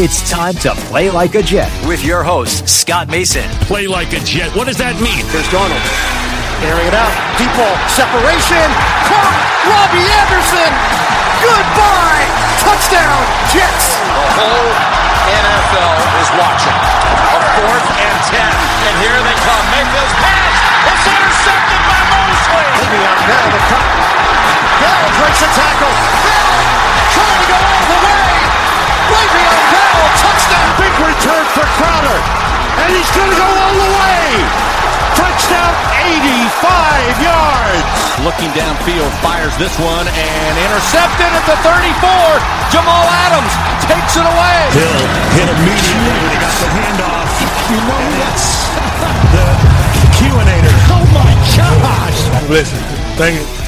It's time to play like a Jet with your host, Scott Mason. Play like a Jet. What does that mean? Here's Darnold. Airing it out. Deep ball. Separation. Caught. Robbie Anderson. Goodbye. Touchdown. Jets. The whole NFL is watching. A fourth and ten. And here they come. Make Mayfield's pass. It's intercepted by Mosley. Le'Veon Bell. The cut. Bell breaks a tackle. Bell trying to go all the way. Le'Veon Bell. Touchdown. Big return for Crowder. And he's going to go all the way. Touchdown, 85 yards. Looking downfield, fires this one and intercepted at the 34. Jamal Adams takes it away. Hill hit immediately when he got the handoff. You know And that's the Q-inator. oh my gosh. Listen, thank you.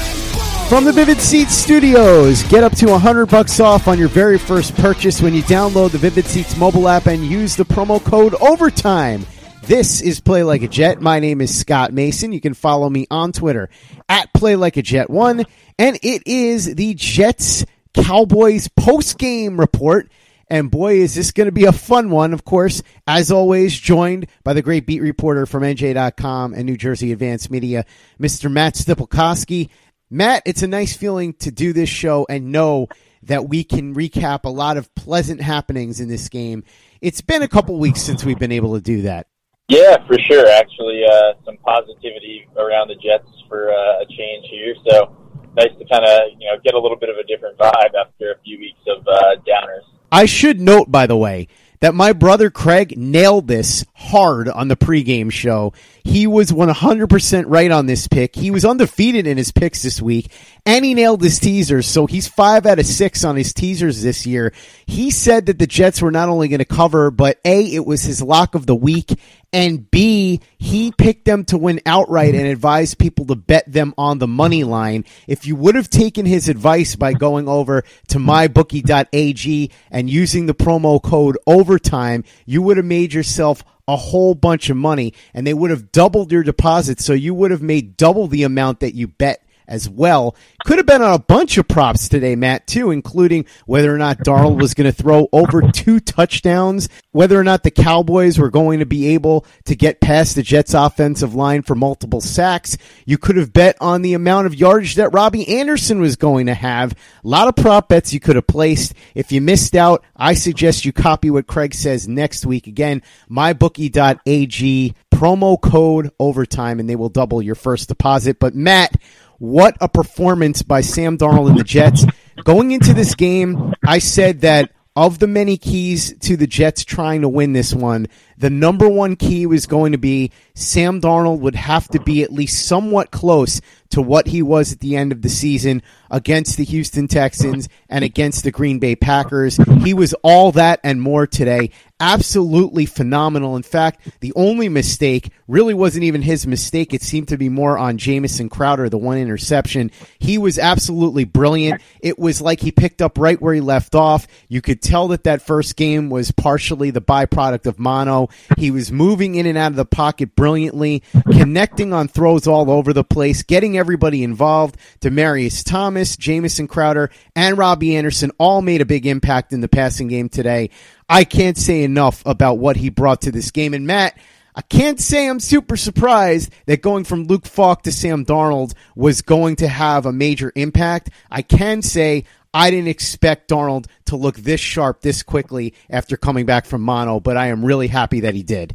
From the Vivid Seats Studios, get up to 100 bucks off on your very first purchase when you download the Vivid Seats mobile app and use the promo code OVERTIME. This is Play Like a Jet. My name is Scott Mason. You can follow me on Twitter at Play Like a Jet One, and it is the Jets Cowboys post game report. And boy, is this going to be a fun one. Of course, as always, joined by the great beat reporter from NJ.com and New Jersey Advanced Media, Mr. Matt Stypulkoski. Matt, it's a nice feeling to do this show and know that we can recap a lot of pleasant happenings in this game. It's been a couple weeks since we've been able to do that. Yeah, for sure. Actually, uh, some positivity around the Jets for uh, a change here. So nice to kind of you know get a little bit of a different vibe after a few weeks of uh, downers. I should note, by the way, that my brother Craig nailed this hard on the pregame show. He was 100% right on this pick. He was undefeated in his picks this week, and he nailed his teasers. So he's five out of six on his teasers this year. He said that the Jets were not only going to cover, but A, it was his lock of the week, and B, he picked them to win outright and advised people to bet them on the money line. If you would have taken his advice by going over to mybookie.ag and using the promo code overtime, you would have made yourself a whole bunch of money and they would have doubled your deposit. So you would have made double the amount that you bet as well. Could have been on a bunch of props today, Matt, too, including whether or not Darnold was going to throw over two touchdowns, whether or not the Cowboys were going to be able to get past the Jets offensive line for multiple sacks. You could have bet on the amount of yardage that Robbie Anderson was going to have. A lot of prop bets you could have placed. If you missed out, I suggest you copy what Craig says next week. Again, mybookie.ag promo code overtime and they will double your first deposit. But Matt, what a performance by Sam Darnold and the Jets. Going into this game, I said that of the many keys to the Jets trying to win this one, the number one key was going to be Sam Darnold would have to be at least somewhat close to what he was at the end of the season against the Houston Texans and against the Green Bay Packers. He was all that and more today. Absolutely phenomenal. In fact, the only mistake really wasn't even his mistake. It seemed to be more on Jamison Crowder, the one interception. He was absolutely brilliant. It was like he picked up right where he left off. You could tell that that first game was partially the byproduct of mono. He was moving in and out of the pocket brilliantly, connecting on throws all over the place, getting everybody involved. Demaryius Thomas, Jamison Crowder, and Robbie Anderson all made a big impact in the passing game today. I can't say enough about what he brought to this game. And Matt, I can't say I'm super surprised that going from Luke Falk to Sam Darnold was going to have a major impact. I can say I didn't expect Darnold to look this sharp this quickly after coming back from mono, but I am really happy that he did.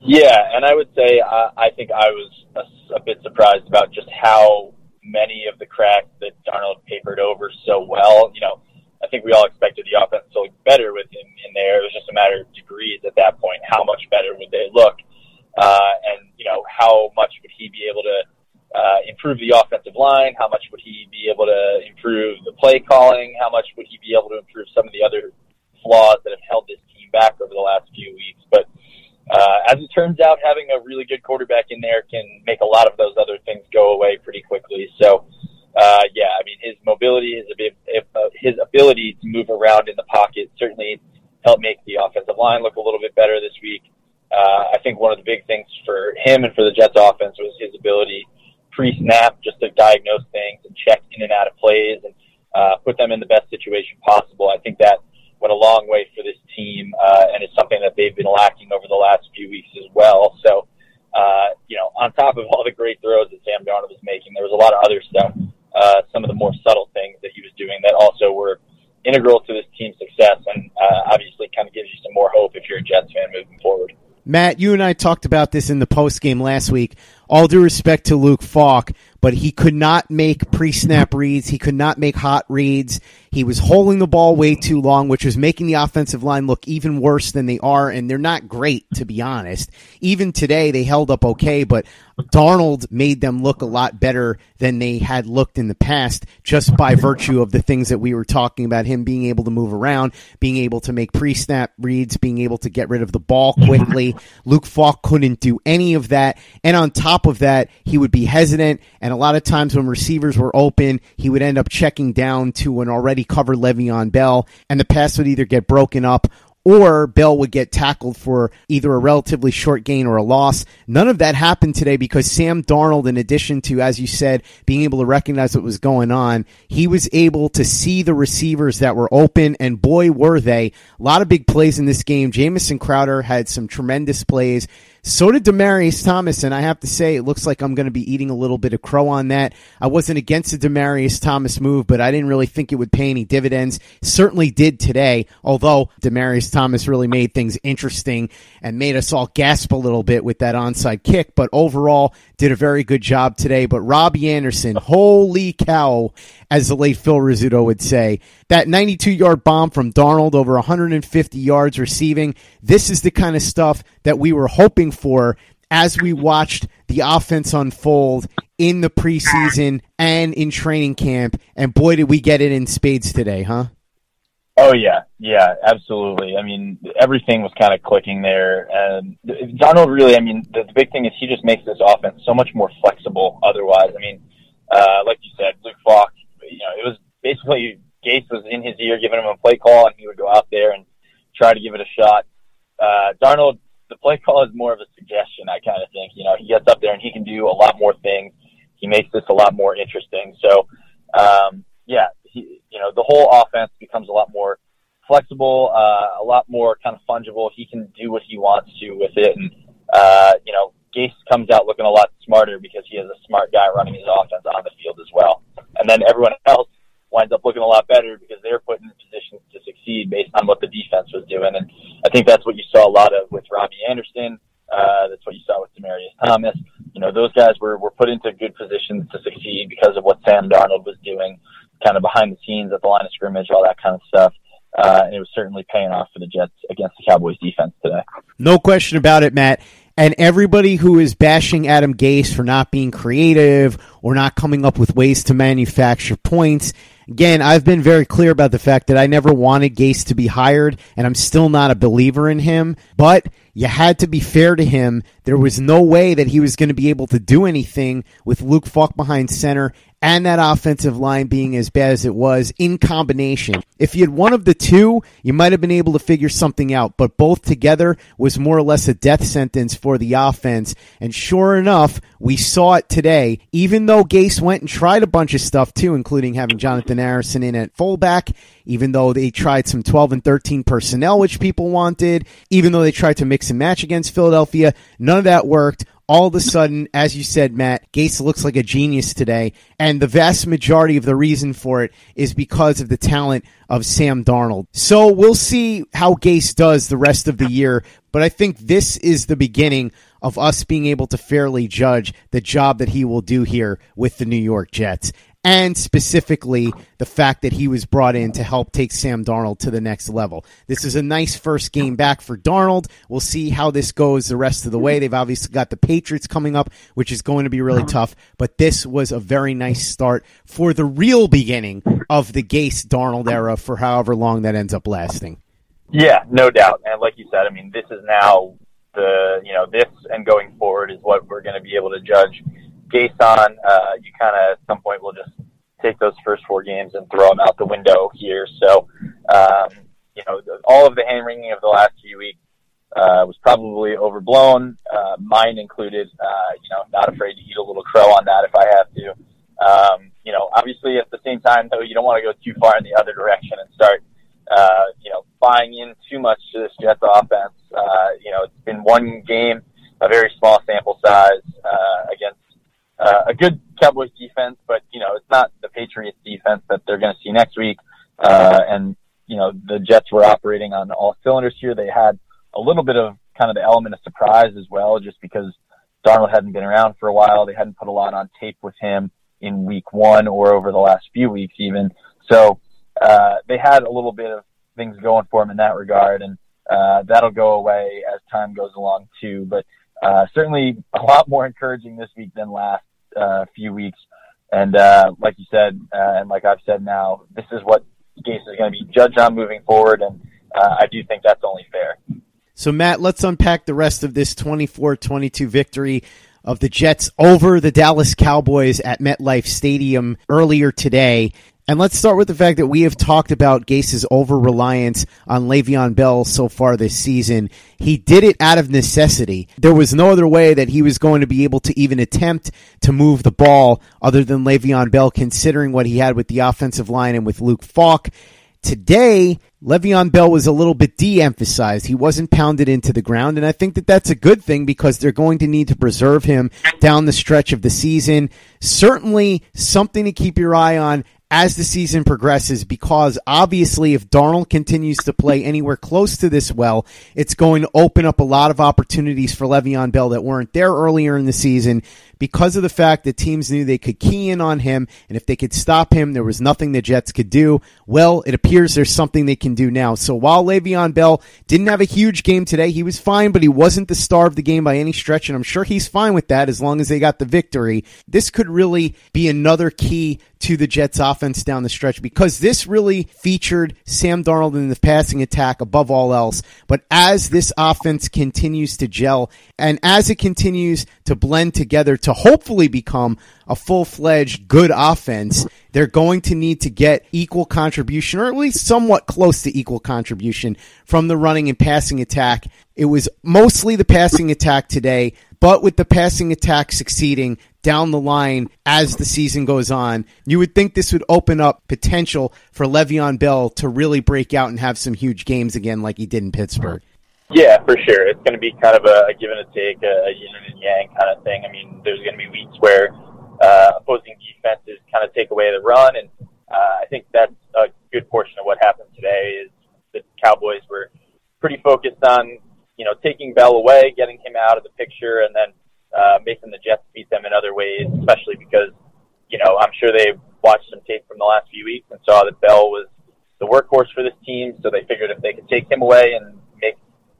Yeah, and I would say uh, I think I was a, a bit surprised about just how many of the cracks that Darnold papered over so well. You know, I think we all expected the offense to look better with him in there. It was just a matter degrees at that point. How much better would they look? Uh, and, you know, how much would he be able to uh, improve the offensive line? How much would he be able to improve the play calling? How much would he be able to improve some of the other flaws that have held this team back over the last few weeks? But uh, as it turns out, having a really good quarterback in there can make a lot of those other things go away pretty quickly. So, uh, yeah, I mean, his mobility, his, uh, his ability to move around in the pocket certainly helped make the offensive line look a little bit better this week. Uh, I think one of the big things for him and for the Jets offense was his ability pre-snap just to diagnose things and check in and out of plays and uh, put them in the best situation possible. I think that went a long way for this team, uh, and it's something that they've been lacking over the last few weeks as well. So, uh, you know, on top of all the great throws that Sam Darnold was making, there was a lot of other stuff, uh, some of the more subtle things that he was doing that also were integral to this team's success, and uh, obviously kind of gives you some more hope if you're a Jets fan moving forward. Matt, you and I talked about this in the post game last week. All due respect to Luke Falk, but he could not make pre-snap reads. He could not make hot reads. He was holding the ball way too long, which was making the offensive line look even worse than they are, and they're not great, to be honest. Even today, they held up okay, but Darnold made them look a lot better than they had looked in the past, just by virtue of the things that we were talking about, him being able to move around, being able to make pre-snap reads, being able to get rid of the ball mm-hmm. quickly. Luke Falk couldn't do any of that, and on top of that, he would be hesitant. And a lot of times when receivers were open, he would end up checking down to an already covered Le'Veon Bell, and the pass would either get broken up or Bell would get tackled for either a relatively short gain or a loss. None of that happened today because Sam Darnold, in addition to, as you said, being able to recognize what was going on, he was able to see the receivers that were open, and boy, were they. A lot of big plays in this game. Jamison Crowder had some tremendous plays. So did Demaryius Thomas, and I have to say, it looks like I'm going to be eating a little bit of crow on that. I wasn't against the Demaryius Thomas move, but I didn't really think it would pay any dividends. Certainly did today, although Demaryius Thomas really made things interesting and made us all gasp a little bit with that onside kick. But overall, did a very good job today. But Robbie Anderson, holy cow, as the late Phil Rizzuto would say, that 92 yard bomb from Darnold over 150 yards receiving. This is the kind of stuff that we were hoping for as we watched the offense unfold in the preseason and in training camp. And boy, did we get it in spades today, huh? Oh yeah, yeah, absolutely. I mean, everything was kind of clicking there, and Darnold really. I mean, the, the big thing is he just makes this offense so much more flexible. Otherwise, I mean, uh, like you said, Luke Falk. You know, it was basically Gase was in his ear giving him a play call, and he would go out there and try to give it a shot. Uh, Darnold, the play call is more of a suggestion. I kind of think. You know, he gets up there and he can do a lot more things. He makes this a lot more interesting. So, um, yeah, he, you know, the whole offense becomes a lot more flexible, uh, a lot more kind of fungible. He can do what he wants to with it. And, uh, you know, Gase comes out looking a lot smarter because he has a smart guy running his offense on the field as well. And then everyone else winds up looking a lot better because they're put in positions to succeed based on what the defense was doing. And I think that's what you saw a lot of with Robbie Anderson. Uh, that's what you saw with Demaryius Thomas. You know, those guys were, were put into good positions to succeed because of what Sam Darnold was doing kind of behind the scenes at the line of scrimmage, all that kind of stuff. Uh, and it was certainly paying off for the Jets against the Cowboys defense today. No question about it, Matt. And everybody who is bashing Adam Gase for not being creative or not coming up with ways to manufacture points. Again, I've been very clear about the fact that I never wanted Gase to be hired, and I'm still not a believer in him. But you had to be fair to him. There was no way that he was going to be able to do anything with Luke Falk behind center and that offensive line being as bad as it was in combination. If you had one of the two, you might have been able to figure something out, but both together was more or less a death sentence for the offense. And sure enough, we saw it today, even though Gase went and tried a bunch of stuff too, including having Jonathan Harrison in at fullback, even though they tried some 12 and 13 personnel, which people wanted, even though they tried to mix and match against Philadelphia, none of that worked all of a sudden, as you said, Matt, Gase looks like a genius today. And the vast majority of the reason for it is because of the talent of Sam Darnold. So we'll see how Gase does the rest of the year. But I think this is the beginning of us being able to fairly judge the job that he will do here with the New York Jets and specifically the fact that he was brought in to help take Sam Darnold to the next level. This is a nice first game back for Darnold. We'll see how this goes the rest of the way. They've obviously got the Patriots coming up, which is going to be really tough, but this was a very nice start for the real beginning of the Gase Darnold era for however long that ends up lasting. Yeah, no doubt. And like you said, I mean, this is now the, you know, this and going forward is what we're going to be able to judge Gase on, uh, you kind of at some point will just take those first four games and throw them out the window here. So, um, you know, all of the hand wringing of the last few weeks uh, was probably overblown, uh, mine included. Uh, you know, not afraid to eat a little crow on that if I have to. Um, you know, obviously at the same time though, you don't want to go too far in the other direction and start uh, you know, buying in too much to this Jets offense. Uh, you know, it's been one game, a very small sample size uh, against uh, a good Cowboys defense, but you know, it's not the Patriots defense that they're going to see next week. Uh, and you know, the Jets were operating on all cylinders here. They had a little bit of kind of the element of surprise as well, just because Darnold hadn't been around for a while. They hadn't put a lot on tape with him in week one or over the last few weeks even. So, uh, they had a little bit of things going for them in that regard. And, uh, that'll go away as time goes along too. But, uh, certainly a lot more encouraging this week than last, uh, few weeks. And, uh, like you said, uh, and like I've said now, this is what Gase is going to be judged on moving forward. And, uh, I do think that's only fair. So, Matt, let's unpack the rest of this 24 22 victory of the Jets over the Dallas Cowboys at MetLife Stadium earlier today. And let's start with the fact that we have talked about Gase's over reliance on Le'Veon Bell so far this season. He did it out of necessity. There was no other way that he was going to be able to even attempt to move the ball other than Le'Veon Bell, considering what he had with the offensive line and with Luke Falk. Today, Le'Veon Bell was a little bit de-emphasized. He wasn't pounded into the ground, and I think that that's a good thing because they're going to need to preserve him down the stretch of the season. Certainly something to keep your eye on as the season progresses because obviously if Darnold continues to play anywhere close to this well, it's going to open up a lot of opportunities for Le'Veon Bell that weren't there earlier in the season because of the fact that teams knew they could key in on him and if they could stop him, there was nothing the Jets could do. Well, it appears there's something they can do now. So while Le'Veon Bell didn't have a huge game today, he was fine, but he wasn't the star of the game by any stretch, and I'm sure he's fine with that as long as they got the victory. This could really be another key to the Jets offense down the stretch because this really featured Sam Darnold in the passing attack above all else. But as this offense continues to gel and as it continues to blend together to hopefully become a full fledged good offense, they're going to need to get equal contribution or at least somewhat close to equal contribution from the running and passing attack. It was mostly the passing attack today, but with the passing attack succeeding down the line as the season goes on, you would think this would open up potential for Le'Veon Bell to really break out and have some huge games again like he did in Pittsburgh. Yeah, for sure. It's going to be kind of a, a give and a take, a, a yin and yang kind of thing. I mean, there's going to be weeks where uh, opposing defenses kind of take away the run, and uh, I think that's a good portion of what happened today. Is the Cowboys were pretty focused on you know taking Bell away, getting him out of the picture, and then uh, making the Jets beat them in other ways, especially because you know I'm sure they watched some tape from the last few weeks and saw that Bell was the workhorse for this team, so they figured if they could take him away and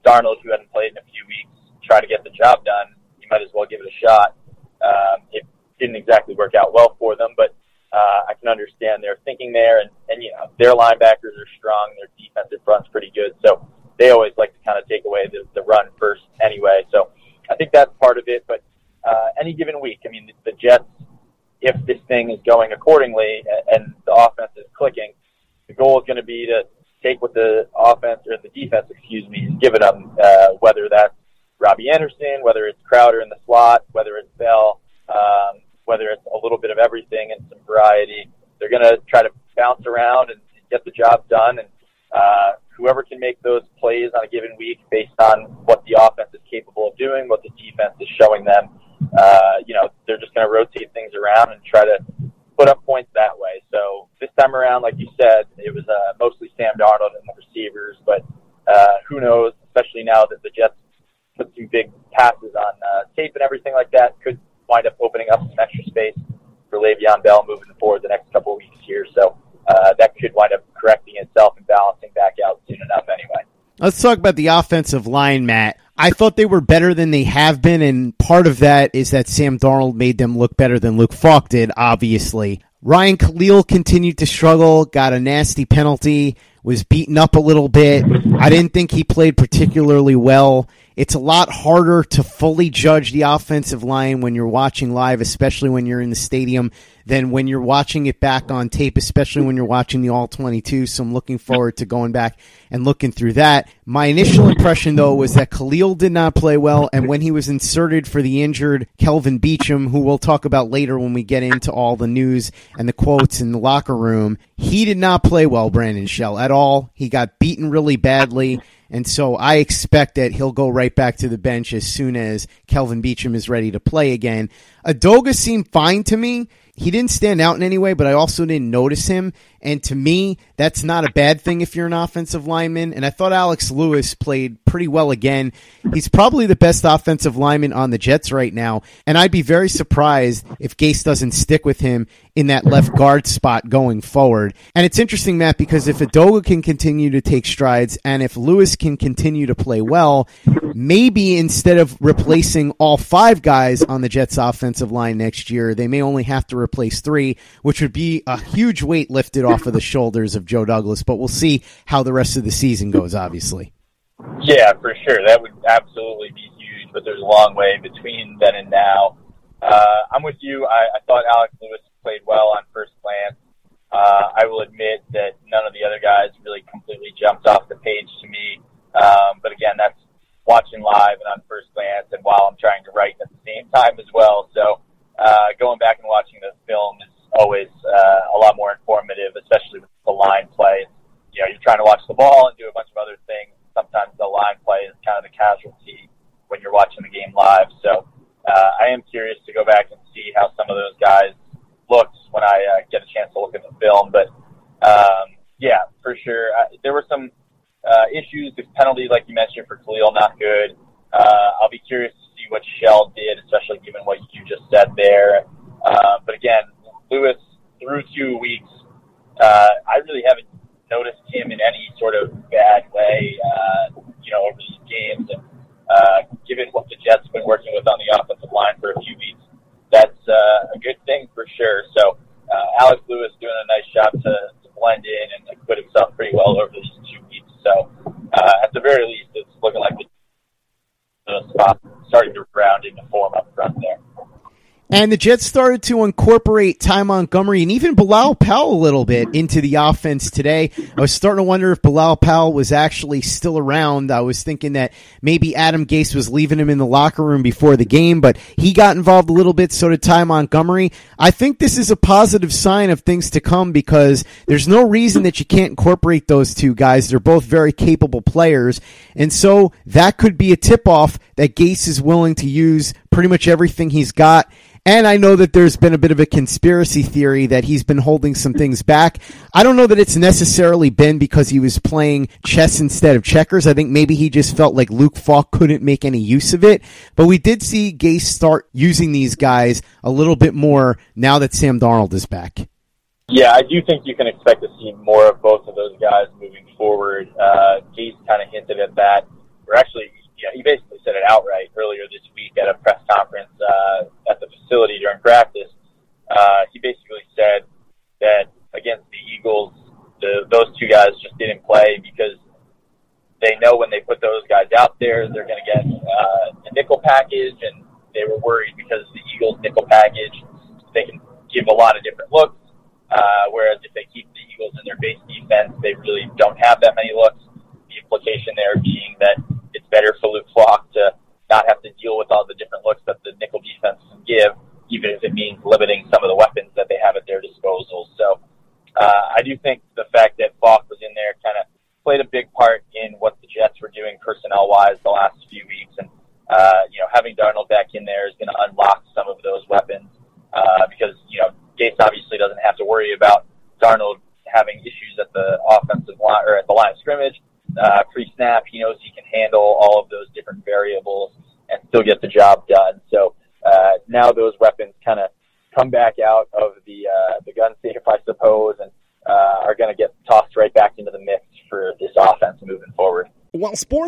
Darnold, who hadn't played in a few weeks, try to get the job done, you might as well give it a shot. Um, it didn't exactly work out well for them, but uh, I can understand their thinking there. And, and, you know, their linebackers are strong. Their defensive front's pretty good. So they always like to kind of take away the, the run first anyway. So I think that's part of it. But uh, any given week, I mean, the, the Jets, if this thing is going accordingly and, and the offense is clicking, the goal is going to be to take what the offense or the defense, excuse me, is giving them, uh, whether that's Robbie Anderson, whether it's Crowder in the slot, whether it's Bell, um, whether it's a little bit of everything and some variety. They're going to try to bounce around and get the job done. And uh, whoever can make those plays on a given week based on what the offense is capable of doing, what the defense is showing them, uh, you know, they're just going to rotate things around and try to put up points that way. So this time around, like you said, it was uh, mostly Sam Darnold and the receivers, but uh, who knows? Especially now that the Jets put some big passes on uh, tape and everything like that, could wind up opening up some extra space for Le'Veon Bell moving forward the next couple of weeks here. So uh, that could wind up correcting itself and balancing back out soon enough anyway. Let's talk about the offensive line, Matt. I thought they were better than they have been, and part of that is that Sam Darnold made them look better than Luke Falk did, obviously. Ryan Kalil continued to struggle, got a nasty penalty, was beaten up a little bit. I didn't think he played particularly well. It's a lot harder to fully judge the offensive line when you're watching live, especially when you're in the stadium, than when you're watching it back on tape, especially when you're watching the All 22. So I'm looking forward to going back and looking through that. My initial impression, though, was that Kalil did not play well, and when he was inserted for the injured Kelvin Beachum, who we'll talk about later when we get into all the news and the quotes in the locker room, he did not play well, Brandon Shell, at all. He got beaten really badly. And so I expect that he'll go right back to the bench as soon as Kelvin Beachum is ready to play again. Edoga seemed fine to me. He didn't stand out in any way, but I also didn't notice him. And to me, that's not a bad thing if you're an offensive lineman. And I thought Alex Lewis played pretty well again. He's probably the best offensive lineman on the Jets right now. And I'd be very surprised if Gase doesn't stick with him in that left guard spot going forward. And it's interesting, Matt, because if Edoga can continue to take strides and if Lewis can continue to play well, maybe instead of replacing all five guys on the Jets offensive line next year, they may only have to replace three, which would be a huge weight lifted off of the shoulders of Joe Douglas. But we'll see how the rest of the season goes, obviously. Yeah, for sure. That would absolutely be huge, but there's a long way between then and now. Uh, I'm with you. I, I thought Alex Lewis played well on first glance. Uh, I will admit that none of the other guys really completely jumped off the page to me. Um, but again, that's watching live and on first glance, and while I'm trying to write at the same time as well. So uh, going back and watching the film is always uh, a lot more informative, especially with the line play. You know, you're trying to watch the ball and do a bunch of other things. Sometimes the line play is kind of the casualty when you're watching the game live. So uh, I am curious to go back and see how some of those guys looked when I uh, get a chance to look at the film. But um, yeah, for sure, uh, there were some uh, issues. The penalty, like you mentioned, for Kalil, not good. Uh, I'll be curious to see what Shell did, especially given what you just said there. Uh, but again, Lewis through two weeks, uh, I really haven't noticed him in any sort of bad way, uh, you know, over these games. And uh, given what the Jets have been working with on the offensive line for a few weeks, that's uh, a good thing for sure. So uh, Alex Lewis doing a nice job to, to blend in and acquit himself pretty well over these two weeks. So uh, at the very least, it's looking like the spot starting to round into form up front there. And the Jets started to incorporate Ty Montgomery and even Bilal Powell a little bit into the offense today. I was starting to wonder if Bilal Powell was actually still around. I was thinking that maybe Adam Gase was leaving him in the locker room before the game, but he got involved a little bit. So did Ty Montgomery. I think this is a positive sign of things to come because there's no reason that you can't incorporate those two guys. They're both very capable players. And so that could be a tip off that Gase is willing to use pretty much everything he's got and I know that there's been a bit of a conspiracy theory that he's been holding some things back. I don't know that it's necessarily been because he was playing chess instead of checkers. I think maybe he just felt like Luke Falk couldn't make any use of it. But we did see Gase start using these guys a little bit more now that Sam Darnold is back. Yeah, I do think you can expect to see more of both of those guys moving forward. Uh, Gase kind of hinted at that. We're actually yeah, he basically said it outright earlier this week at a press conference uh, at the facility during practice. Uh, he basically said that against the Eagles, the, those two guys just didn't play because they know when they put those guys out there, they're going to get uh, a nickel package, and they were worried because the Eagles' nickel package, they can give a lot of different looks. Uh, whereas if they keep the Eagles in their base defense, they really don't have that many looks. The implication there being that it's better for Luke Falk to not have to deal with all the different looks that the nickel defense can give, even if it means limiting some of the weapons that they have at their disposal. So uh, I do think the fact that Falk was in there kind of played a big part in what the Jets were doing personnel wise the last few weeks. And, uh, you know, having Darnold back in there is going to unlock some of those weapons uh, because, you know, Gase obviously doesn't have to worry about Darnold having issues at the offensive line or at the line of scrimmage uh, pre-snap. He knows he can handle all of those different variables and still get the job done. So uh, now those weapons kind of come back out of the uh, the gun safe, I suppose, and uh, are going to get tossed right back into the mix for this offense moving forward. While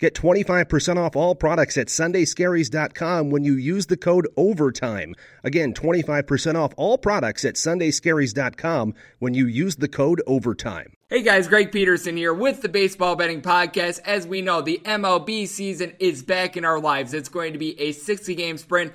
Get 25% off all products at sundayscaries.com when you use the code OVERTIME. Again, 25% off all products at sundayscaries.com when you use the code OVERTIME. Hey guys, Greg Peterson here with the Baseball Betting Podcast. As we know, the MLB season is back in our lives. It's going to be a 60 game sprint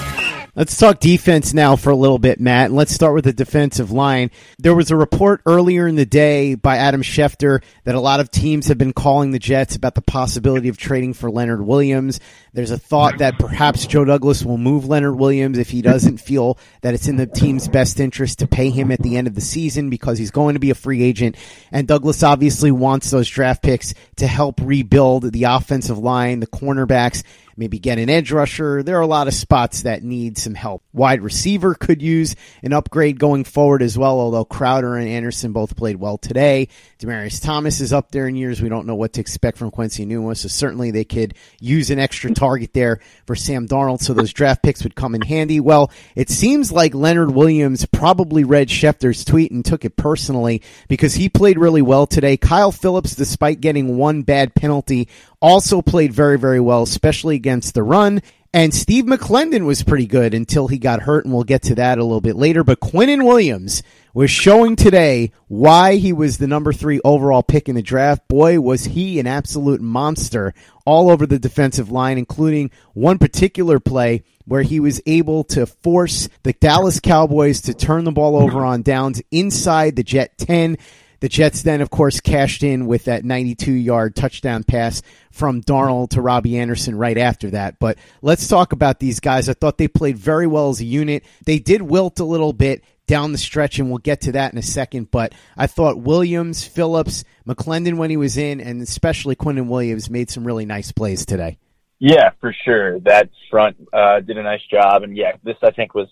Let's talk defense now for a little bit, Matt. And let's start with the defensive line. There was a report earlier in the day by Adam Schefter that a lot of teams have been calling the Jets about the possibility of trading for Leonard Williams. There's a thought that perhaps Joe Douglas will move Leonard Williams if he doesn't feel that it's in the team's best interest to pay him at the end of the season because he's going to be a free agent. And Douglas obviously wants those draft picks to help rebuild the offensive line, the cornerbacks, maybe get an edge rusher. There are a lot of spots that need some help. Wide receiver could use an upgrade going forward as well, although Crowder and Anderson both played well today. Demaryius Thomas is up there in years. We don't know what to expect from Quincy Enunwa, so certainly they could use an extra target there for Sam Darnold, so those draft picks would come in handy. Well, it seems like Leonard Williams probably read Schefter's tweet and took it personally because he played really well today. Kyle Phillips, despite getting one bad penalty, also played very, very well, especially against the run. And Steve McLendon was pretty good until he got hurt, and we'll get to that a little bit later. But Quinnen Williams was showing today why he was the number three overall pick in the draft. Boy, was he an absolute monster all over the defensive line, including one particular play where he was able to force the Dallas Cowboys to turn the ball over on downs inside the Jet 10. The Jets then, of course, cashed in with that 92 yard touchdown pass from Darnold to Robbie Anderson right after that. But let's talk about these guys. I thought they played very well as a unit. They did wilt a little bit down the stretch, and we'll get to that in a second. But I thought Williams, Phillips, McLendon when he was in, and especially Quinnen Williams made some really nice plays today. Yeah, for sure. That front uh, did a nice job, and yeah, this I think was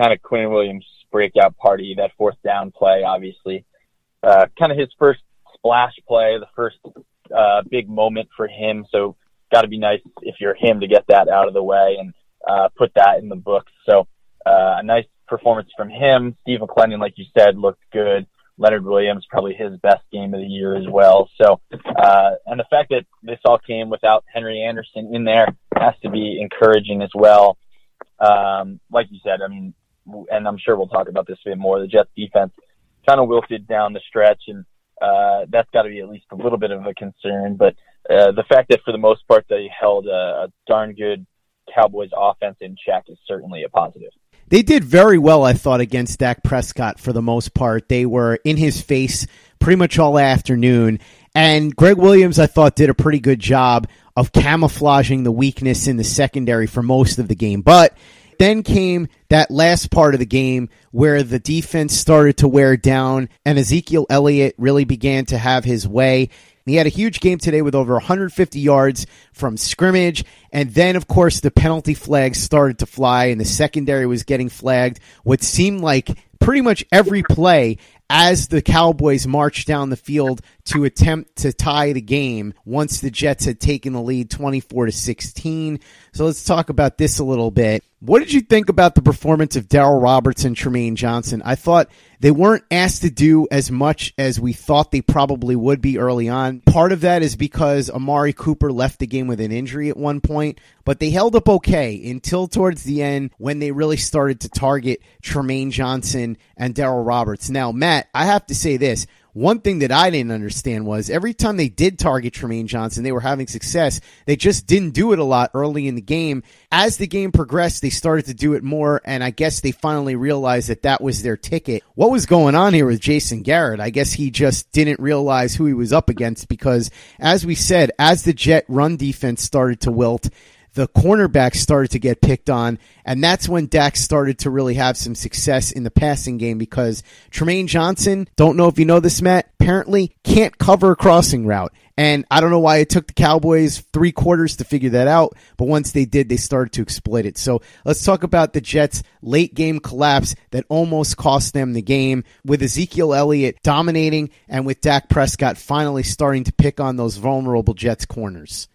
kind of Quinnen Williams' breakout party. That fourth down play, obviously, uh, kind of his first splash play, the first uh, big moment for him. So, got to be nice if you're him to get that out of the way and uh, put that in the books. So, uh, a nice performance from him. Steve McLendon, like you said, looked good. Leonard Williams, probably his best game of the year as well. So, uh, and the fact that this all came without Henry Anderson in there has to be encouraging as well. Um, like you said, I mean, and I'm sure we'll talk about this a bit more. The Jets defense kind of wilted down the stretch, and uh, that's got to be at least a little bit of a concern. But uh, the fact that for the most part they held a, a darn good Cowboys offense in check is certainly a positive. They did very well, I thought, against Dak Prescott for the most part. They were in his face pretty much all afternoon. And Gregg Williams, I thought, did a pretty good job of camouflaging the weakness in the secondary for most of the game. But then came that last part of the game where the defense started to wear down and Ezekiel Elliott really began to have his way. He had a huge game today with over 150 yards from scrimmage. And then, of course, the penalty flags started to fly and the secondary was getting flagged. What seemed like pretty much every play as the Cowboys marched down the field to attempt to tie the game once the Jets had taken the lead 24 to 16. So let's talk about this a little bit. What did you think about the performance of Darryl Roberts and Trumaine Johnson? I thought they weren't asked to do as much as we thought they probably would be early on. Part of that is because Amari Cooper left the game with an injury at one point, but they held up okay until towards the end when they really started to target Trumaine Johnson and Darryl Roberts. Now, Matt, I have to say this. One thing that I didn't understand was every time they did target Trumaine Johnson, they were having success. They just didn't do it a lot early in the game. As the game progressed, they started to do it more, and I guess they finally realized that that was their ticket. What was going on here with Jason Garrett? I guess he just didn't realize who he was up against because, as we said, as the Jet run defense started to wilt, the cornerbacks started to get picked on, and that's when Dak started to really have some success in the passing game because Trumaine Johnson, don't know if you know this, Matt, apparently can't cover a crossing route. And I don't know why it took the Cowboys three quarters to figure that out, but once they did, they started to exploit it. So let's talk about the Jets' late game collapse that almost cost them the game with Ezekiel Elliott dominating and with Dak Prescott finally starting to pick on those vulnerable Jets corners.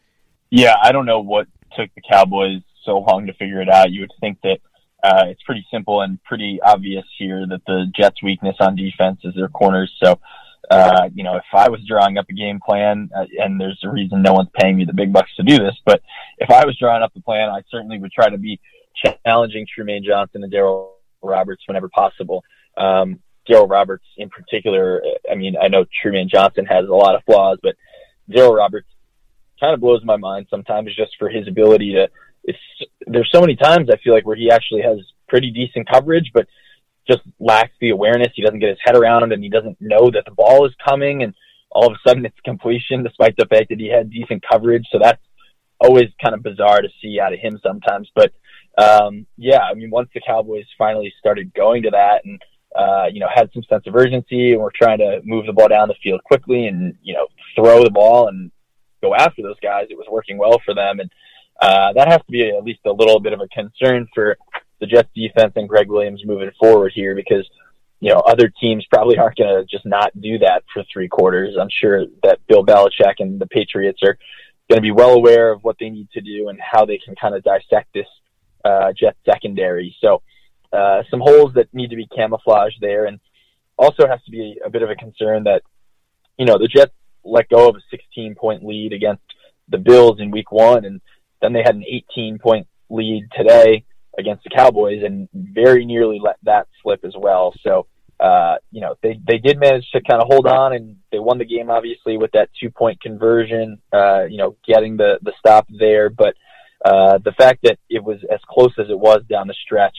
Yeah, I don't know what took the Cowboys so long to figure it out. You would think that uh, it's pretty simple and pretty obvious here that the Jets' weakness on defense is their corners. So, uh, you know, if I was drawing up a game plan, uh, and there's a reason no one's paying me the big bucks to do this, but if I was drawing up the plan, I certainly would try to be challenging Trumaine Johnson and Darryl Roberts whenever possible. Um, Darryl Roberts in particular, I mean, I know Trumaine Johnson has a lot of flaws, but Darryl Roberts kind of blows my mind sometimes just for his ability to. It's there's so many times I feel like where he actually has pretty decent coverage, but just lacks the awareness. He doesn't get his head around it, and he doesn't know that the ball is coming, and all of a sudden it's completion, despite the fact that he had decent coverage. So that's always kind of bizarre to see out of him sometimes. But um, yeah, I mean, once the Cowboys finally started going to that, and uh, you know, had some sense of urgency, and we're trying to move the ball down the field quickly, and you know, throw the ball and go after those guys. It was working well for them, and uh, that has to be at least a little bit of a concern for the Jets defense and Gregg Williams moving forward here because you know other teams probably aren't going to just not do that for three quarters. I'm sure that Bill Belichick and the Patriots are going to be well aware of what they need to do and how they can kind of dissect this uh, Jet secondary. So uh, some holes that need to be camouflaged there, and also has to be a bit of a concern that you know the Jets let go of a 16 point lead against the Bills in week one. And then they had an 18 point lead today against the Cowboys and very nearly let that slip as well. So, uh, you know, they, they did manage to kind of hold on and they won the game, obviously, with that two point conversion, uh, you know, getting the, the stop there. But, uh, the fact that it was as close as it was down the stretch,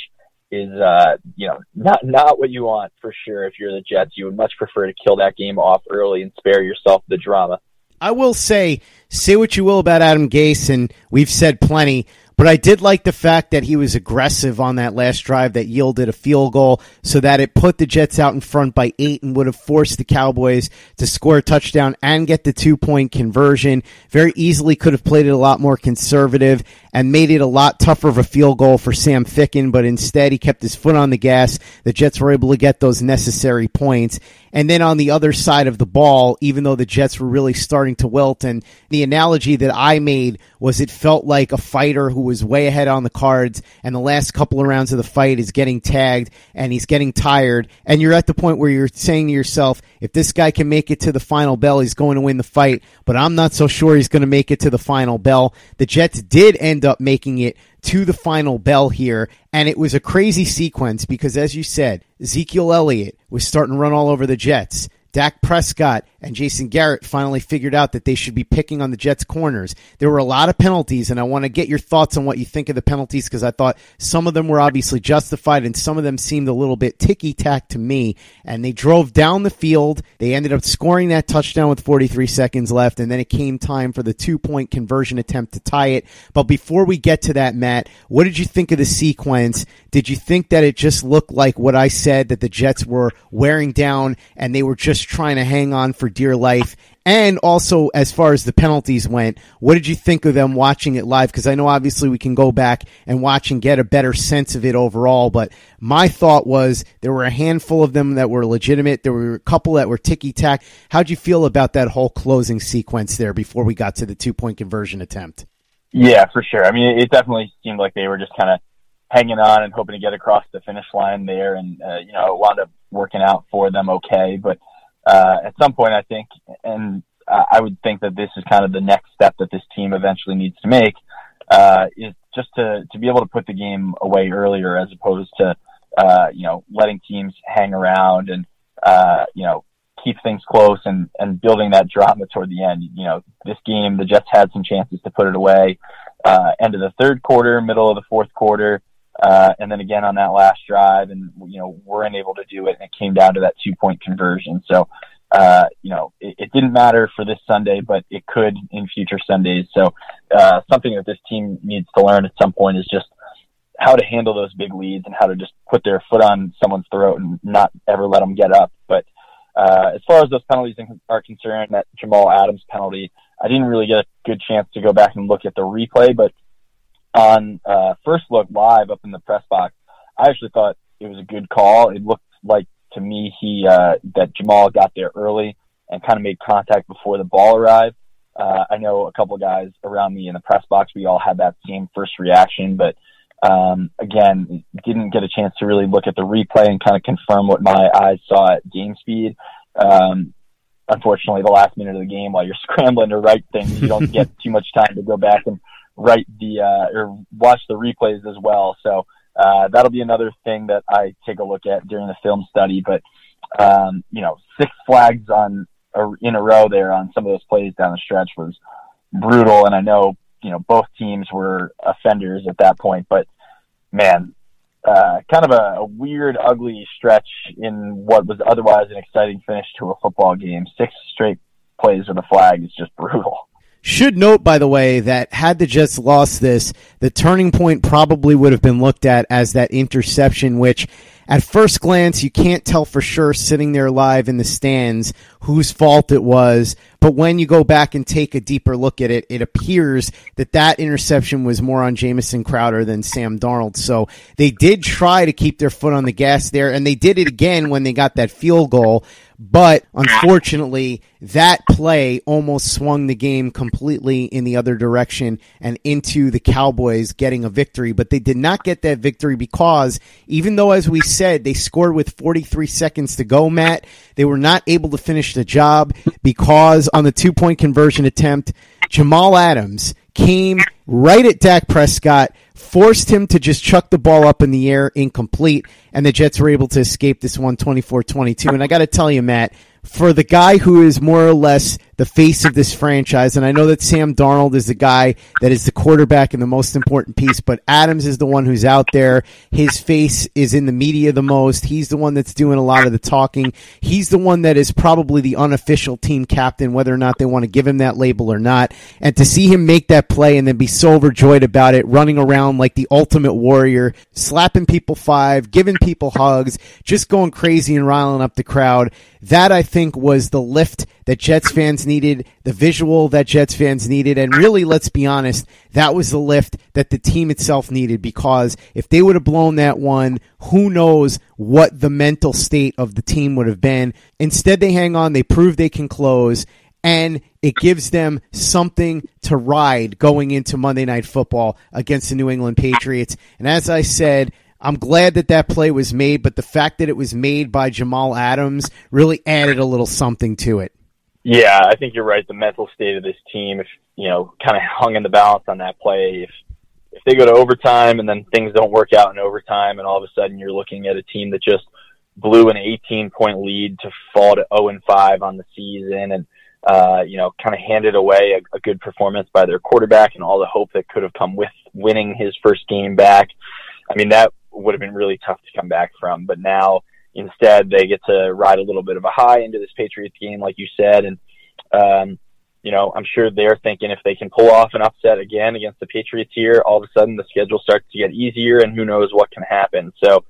is uh, you know not not what you want for sure. If you're the Jets, you would much prefer to kill that game off early and spare yourself the drama. I will say, say what you will about Adam Gase, and we've said plenty. But I did like the fact that he was aggressive on that last drive that yielded a field goal so that it put the Jets out in front by eight and would have forced the Cowboys to score a touchdown and get the two point conversion. Very easily could have played it a lot more conservative and made it a lot tougher of a field goal for Sam Ficken, but instead he kept his foot on the gas. The Jets were able to get those necessary points. And then on the other side of the ball, even though the Jets were really starting to wilt, and the analogy that I made was it felt like a fighter who was way ahead on the cards, and the last couple of rounds of the fight is getting tagged, and he's getting tired, and you're at the point where you're saying to yourself, if this guy can make it to the final bell, he's going to win the fight, but I'm not so sure he's going to make it to the final bell. The Jets did end up making it to the final bell here. And it was a crazy sequence because, as you said, Ezekiel Elliott was starting to run all over the Jets. Dak Prescott and Jason Garrett finally figured out that they should be picking on the Jets corners. There were a lot of penalties, and I want to get your thoughts on what you think of the penalties because I thought some of them were obviously justified and some of them seemed a little bit ticky tack to me. And they drove down the field. They ended up scoring that touchdown with 43 seconds left, and then it came time for the two point conversion attempt to tie it. But before we get to that, Matt, what did you think of the sequence? Did you think that it just looked like what I said that the Jets were wearing down and they were just trying to hang on for dear life And also, as far as the penalties went, what did you think of them watching it live? Because I know obviously we can go back and watch and get a better sense of it overall. But my thought was there were a handful of them that were legitimate. There were a couple that were ticky tack. How'd you feel about that whole closing sequence there before we got to the two point conversion attempt? Yeah, for sure. I mean, it definitely seemed like they were just kind of hanging on and hoping to get across the finish line there, and uh, you know, it wound up working out for them okay. But uh, at some point, I think, and I would think that this is kind of the next step that this team eventually needs to make, uh, is just to to be able to put the game away earlier as opposed to uh, you know letting teams hang around and uh, you know keep things close and and building that drama toward the end. You know, this game the Jets had some chances to put it away. Uh, end of the third quarter, middle of the fourth quarter. Uh, and then again on that last drive, and you know weren't able to do it, and it came down to that two point conversion. So, uh, you know, it, it, didn't matter for this Sunday, but it could in future Sundays. So, uh, something that this team needs to learn at some point is just how to handle those big leads and how to just put their foot on someone's throat and not ever let them get up. But uh, as far as those penalties are concerned, that Jamal Adams penalty, I didn't really get a good chance to go back and look at the replay, but on uh, first look live up in the press box, I actually thought it was a good call. It looked like to me he uh, that Jamal got there early and kind of made contact before the ball arrived. Uh, I know a couple of guys around me in the press box. We all had that same first reaction, but um, again, didn't get a chance to really look at the replay and kind of confirm what my eyes saw at game speed. Um, unfortunately, the last minute of the game, while you're scrambling to write things, you don't get too much time to go back and write the uh, or watch the replays as well. So uh, that'll be another thing that I take a look at during the film study. But um, you know, six flags on in a row there on some of those plays down the stretch was brutal, and I know you know both teams were offenders at that point. But man, uh, kind of a, a, weird, ugly stretch in what was otherwise an exciting finish to a football game. Six straight plays with a flag is just brutal. Should note, by the way, that had the Jets lost this, the turning point probably would have been looked at as that interception, which at first glance, you can't tell for sure sitting there live in the stands whose fault it was. But when you go back and take a deeper look at it, it appears that that interception was more on Jamison Crowder than Sam Darnold. So they did try to keep their foot on the gas there, and they did it again when they got that field goal. But unfortunately, that play almost swung the game completely in the other direction and into the Cowboys getting a victory. But they did not get that victory because even though, as we said, they scored with 43 seconds to go, Matt, they were not able to finish the job because on the two point conversion attempt, Jamal Adams came right at Dak Prescott, forced him to just chuck the ball up in the air incomplete, and the Jets were able to escape this one 24-22. And I got to tell you, Matt, for the guy who is more or less the face of this franchise, and I know that Sam Darnold is the guy that is the quarterback and the most important piece, but Adams is the one who's out there. His face is in the media the most. He's the one that's doing a lot of the talking. He's the one that is probably the unofficial team captain, whether or not they want to give him that label or not. And to see him make that play and then be so overjoyed about it, running around like the ultimate warrior, slapping people five, giving people hugs, just going crazy and riling up the crowd. That I think was the lift that Jets fans needed, the visual that Jets fans needed, and really, let's be honest, that was the lift that the team itself needed because if they would have blown that one, who knows what the mental state of the team would have been. Instead, they hang on, they prove they can close, and it gives them something to ride going into Monday Night Football against the New England Patriots. And as I said, I'm glad that that play was made, but the fact that it was made by Jamal Adams really added a little something to it. Yeah, I think you're right. The mental state of this team, if you know, kind of hung in the balance on that play. If if they go to overtime and then things don't work out in overtime, and all of a sudden you're looking at a team that just blew an 18 point lead to fall to 0 and 5 on the season, and uh, you know, kind of handed away a, a good performance by their quarterback and all the hope that could have come with winning his first game back. I mean, that would have been really tough to come back from. But now instead they get to ride a little bit of a high into this Patriots game, like you said. And, um, you know, I'm sure they're thinking if they can pull off an upset again against the Patriots here, all of a sudden the schedule starts to get easier and who knows what can happen. So,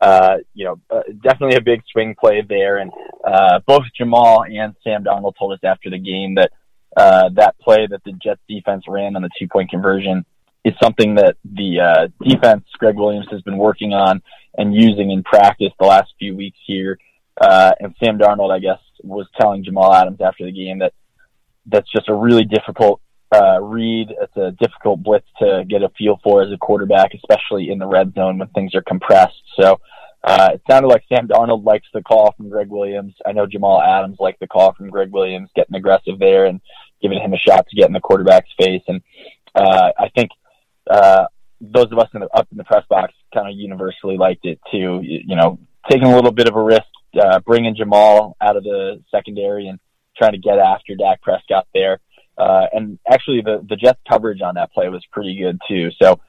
uh, you know, uh, definitely a big swing play there. And uh, both Jamal and Sam Darnold told us after the game that uh, that play that the Jets defense ran on the two point conversion is something that the uh, defense Gregg Williams has been working on and using in practice the last few weeks here. Uh, and Sam Darnold, I guess, was telling Jamal Adams after the game that that's just a really difficult uh, read. It's a difficult blitz to get a feel for as a quarterback, especially in the red zone when things are compressed. So uh, it sounded like Sam Darnold likes the call from Gregg Williams. I know Jamal Adams liked the call from Gregg Williams, getting aggressive there and giving him a shot to get in the quarterback's face. And uh, I think uh, those of us in the, up in the press box kind of universally liked it too. You, you know, taking a little bit of a risk, uh, bringing Jamal out of the secondary and trying to get after Dak Prescott there. Uh, and actually, the the Jets coverage on that play was pretty good too. So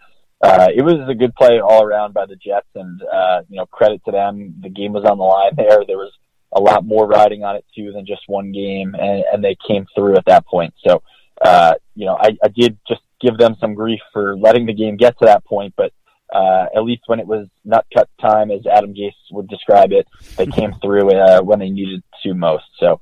uh, it was a good play all around by the Jets, and uh, you know, credit to them. The game was on the line there. There was a lot more riding on it too than just one game, and, and they came through at that point. So, uh, you know, I, I did just give them some grief for letting the game get to that point, but uh, at least when it was nut cut time, as Adam Gase would describe it, they came through uh, when they needed to most. So,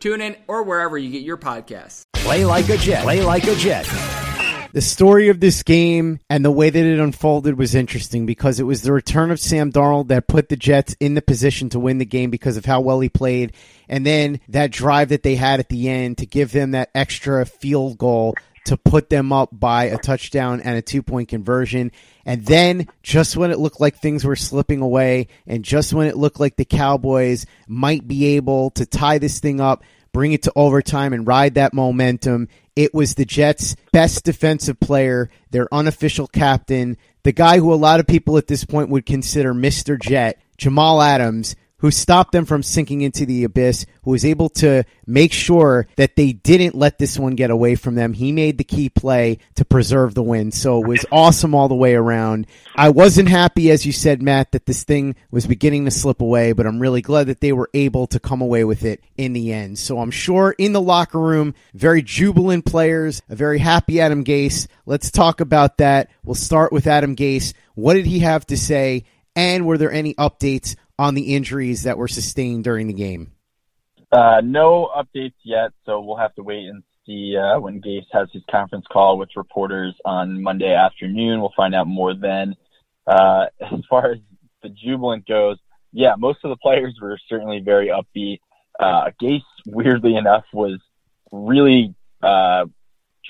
TuneIn, or wherever you get your podcasts. Play like a Jet. Play like a Jet. The story of this game and the way that it unfolded was interesting because it was the return of Sam Darnold that put the Jets in the position to win the game because of how well he played. And then that drive that they had at the end to give them that extra field goal to put them up by a touchdown and a two point conversion. And then just when it looked like things were slipping away and just when it looked like the Cowboys might be able to tie this thing up, bring it to overtime and ride that momentum. It was the Jets' best defensive player, their unofficial captain, the guy who a lot of people at this point would consider Mr. Jet, Jamal Adams, who stopped them from sinking into the abyss, who was able to make sure that they didn't let this one get away from them. He made the key play to preserve the win. So it was awesome all the way around. I wasn't happy, as you said, Matt, that this thing was beginning to slip away, but I'm really glad that they were able to come away with it in the end. So I'm sure in the locker room, very jubilant players, a very happy Adam Gase. Let's talk about that. We'll start with Adam Gase. What did he have to say? And were there any updates on the injuries that were sustained during the game? Uh, no updates yet, so we'll have to wait and see uh, when Gase has his conference call with reporters on Monday afternoon. We'll find out more then. Uh, as far as the jubilant goes, yeah, most of the players were certainly very upbeat. Uh, Gase, weirdly enough, was really uh,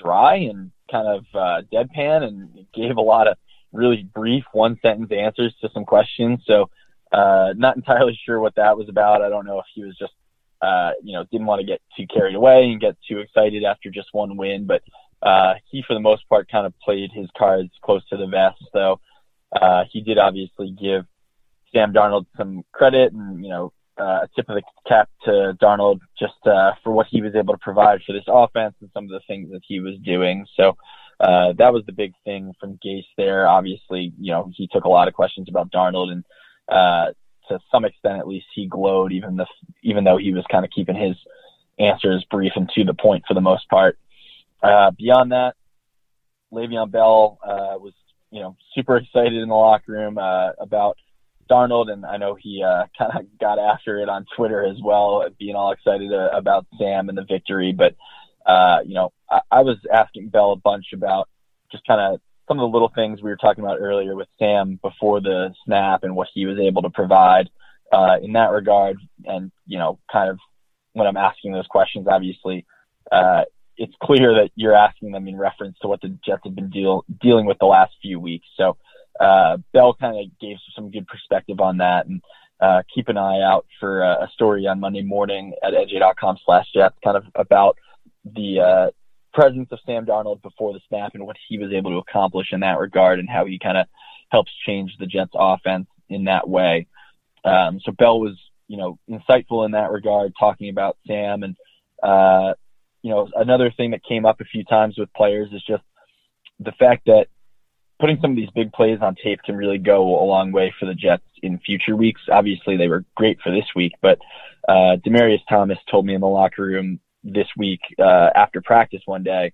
dry and kind of uh, deadpan and gave a lot of really brief one sentence answers to some questions. So uh, not entirely sure what that was about. I don't know if he was just, uh, you know, didn't want to get too carried away and get too excited after just one win, but uh, he, for the most part, kind of played his cards close to the vest. So uh, he did obviously give Sam Darnold some credit and, you know, uh, a tip of the cap to Darnold just uh, for what he was able to provide for this offense and some of the things that he was doing. So uh, that was the big thing from Gase there. Obviously, you know, he took a lot of questions about Darnold and uh, to some extent, at least, he glowed, even the even though he was kind of keeping his answers brief and to the point for the most part. Uh, beyond that, Le'Veon Bell uh, was, you know, super excited in the locker room uh, about Darnold, and I know he uh, kind of got after it on Twitter as well, being all excited uh, about Sam and the victory. But uh, you know, I, I was asking Bell a bunch about just kind of some of the little things we were talking about earlier with Sam before the snap and what he was able to provide uh, in that regard. And, you know, kind of when I'm asking those questions, obviously, uh, it's clear that you're asking them in reference to what the Jets have been deal, dealing with the last few weeks. So, uh, Bell kind of gave some good perspective on that and, uh, keep an eye out for a story on Monday morning at nj.com slash Jets kind of about the, uh, presence of Sam Darnold before the snap and what he was able to accomplish in that regard and how he kind of helps change the Jets offense in that way. Um, so Bell was, you know, insightful in that regard, talking about Sam. And, uh, you know, another thing that came up a few times with players is just the fact that putting some of these big plays on tape can really go a long way for the Jets in future weeks. Obviously, they were great for this week, but uh, Demaryius Thomas told me in the locker room this week uh, after practice one day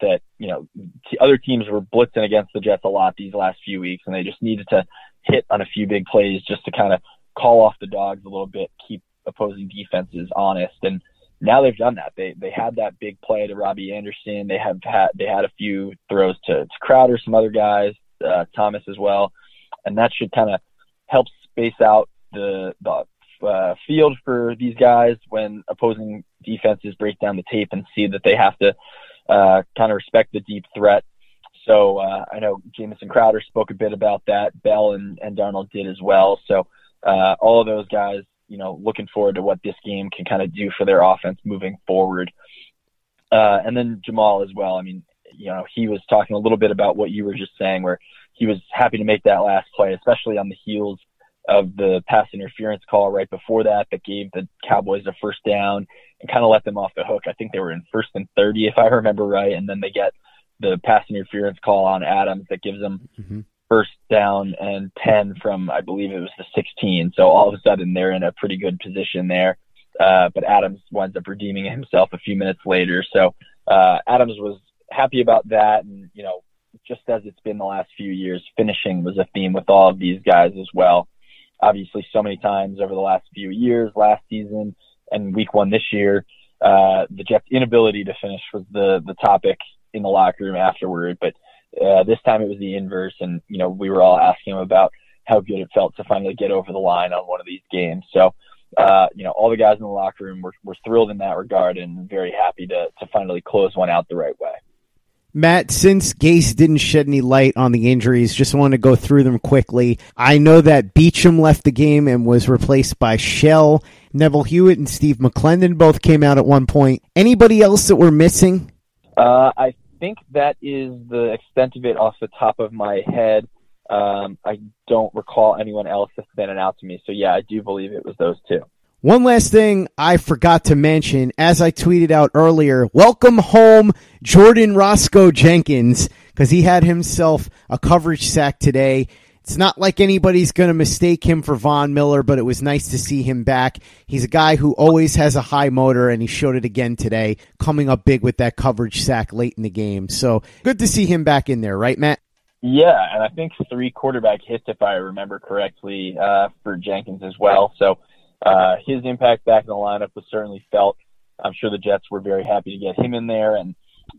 that you know t- other teams were blitzing against the Jets a lot these last few weeks, and they just needed to hit on a few big plays just to kind of call off the dogs a little bit, keep opposing defenses honest, and now they've done that. They they had that big play to Robbie Anderson. They have had they had a few throws to, to Crowder, some other guys, uh, Thomas as well, and that should kind of help space out the the uh, field for these guys when opposing defenses break down the tape and see that they have to uh, kind of respect the deep threat. So uh, I know Jamison Crowder spoke a bit about that. Bell and, and Darnold did as well. So uh, all of those guys, you know, looking forward to what this game can kind of do for their offense moving forward. Uh, and then Jamal as well. I mean, you know, he was talking a little bit about what you were just saying, where he was happy to make that last play, especially on the heels of the pass interference call right before that that gave the Cowboys a first down and kind of let them off the hook. I think they were in first and 30 if I remember right, and then they get the pass interference call on Adams that gives them mm-hmm. first down and 10 from I believe it was the 16. So all of a sudden they're in a pretty good position there. Uh, but Adams winds up redeeming himself a few minutes later. So uh, Adams was happy about that, and you know, just as it's been the last few years, finishing was a theme with all of these guys as well obviously so many times over the last few years, last season and week one this year. Uh, the Jets' inability to finish was the the topic in the locker room afterward, but uh, this time it was the inverse, and you know we were all asking him about how good it felt to finally get over the line on one of these games. So, uh, you know, all the guys in the locker room were, were thrilled in that regard and very happy to to finally close one out the right way. Matt, since Gase didn't shed any light on the injuries, just want to go through them quickly. I know that Beachum left the game and was replaced by Shell. Neville Hewitt and Steve McLendon both came out at one point. Anybody else that we're missing? Uh, I think that is the extent of it off the top of my head. Um, I don't recall anyone else that's been out to me. So yeah, I do believe it was those two. One last thing I forgot to mention, as I tweeted out earlier, welcome home Jordan Roscoe Jenkins, because he had himself a coverage sack today. It's not like anybody's going to mistake him for Von Miller, but it was nice to see him back. He's a guy who always has a high motor, and he showed it again today, coming up big with that coverage sack late in the game. So good to see him back in there, right, Matt? Yeah, and I think three quarterback hits, if I remember correctly, uh, for Jenkins as well. So uh, his impact back in the lineup was certainly felt. I'm sure the Jets were very happy to get him in there, and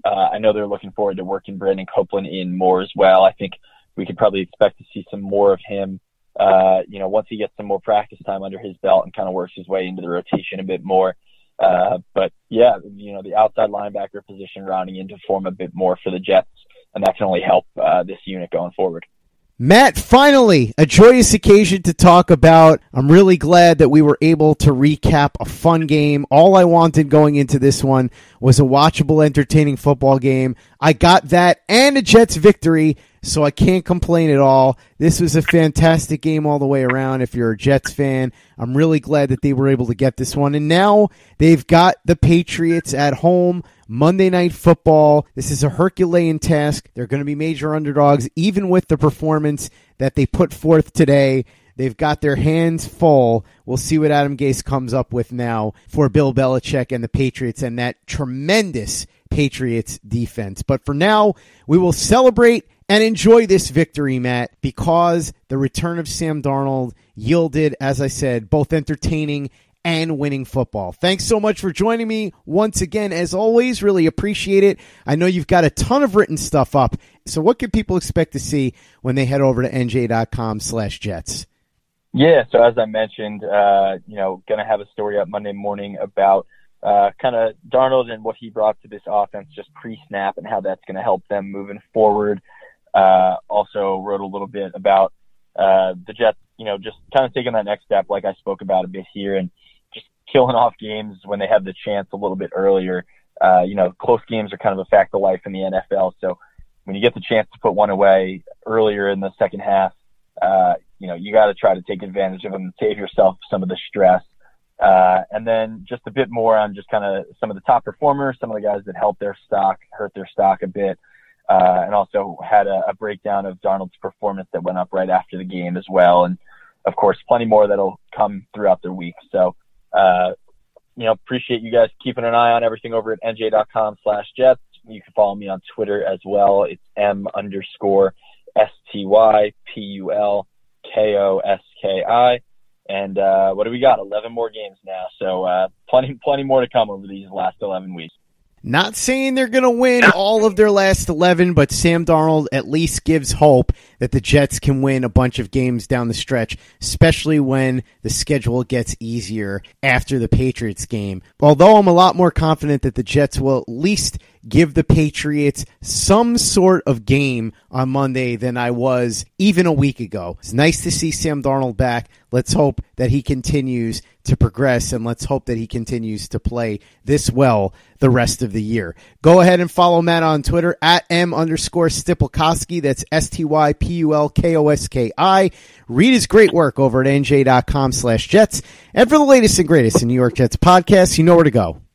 uh, I know they're looking forward to working Brandon Copeland in more as well. I think we could probably expect to see some more of him. Uh, you know, once he gets some more practice time under his belt and kind of works his way into the rotation a bit more. Uh, but yeah, you know, the outside linebacker position rounding into form a bit more for the Jets, and that can only help uh, this unit going forward. Matt, finally, a joyous occasion to talk about. I'm really glad that we were able to recap a fun game. All I wanted going into this one was a watchable, entertaining football game. I got that and a Jets victory, so I can't complain at all. This was a fantastic game all the way around. If you're a Jets fan, I'm really glad that they were able to get this one. And now they've got the Patriots at home. Monday Night Football. This is a Herculean task. They're going to be major underdogs, even with the performance that they put forth today. They've got their hands full. We'll see what Adam Gase comes up with now for Bill Belichick and the Patriots and that tremendous Patriots defense. But for now, we will celebrate and enjoy this victory, Matt, because the return of Sam Darnold yielded, as I said, both entertaining and winning football. Thanks so much for joining me once again. As always, really appreciate it. I know you've got a ton of written stuff up. So what can people expect to see when they head over to nj.com slash jets? Yeah, so as I mentioned, uh, you know, going to have a story up Monday morning about uh, kind of Darnold and what he brought to this offense just pre-snap and how that's going to help them moving forward. Uh, also wrote a little bit about uh, the Jets, you know, just kind of taking that next step, like I spoke about a bit here, and killing off games when they have the chance a little bit earlier. Uh, you know, close games are kind of a fact of life in the NFL. So when you get the chance to put one away earlier in the second half, uh, you know, you got to try to take advantage of them and save yourself some of the stress. Uh, and then just a bit more on just kind of some of the top performers, some of the guys that helped their stock, hurt their stock a bit. Uh, and also had a, a breakdown of Darnold's performance that went up right after the game as well. And of course, plenty more that'll come throughout the week. So, uh, you know, appreciate you guys keeping an eye on everything over at nj.com slash jets. You can follow me on Twitter as well. It's M underscore S T Y P U L K O S K I. And uh, what do we got? 11 more games now. So uh, plenty, plenty more to come over these last 11 weeks. Not saying they're going to win all of their last 11, but Sam Darnold at least gives hope that the Jets can win a bunch of games down the stretch, especially when the schedule gets easier after the Patriots game. Although I'm a lot more confident that the Jets will at least give the Patriots some sort of game on Monday than I was even a week ago. It's nice to see Sam Darnold back. Let's hope that he continues to progress and let's hope that he continues to play this well the rest of the year. Go ahead and follow Matt on Twitter at M underscore Stypulkoski. That's S T Y P U L K O S K I. Read his great work over at NJ.com slash Jets. And for the latest and greatest in New York Jets podcasts, you know where to go.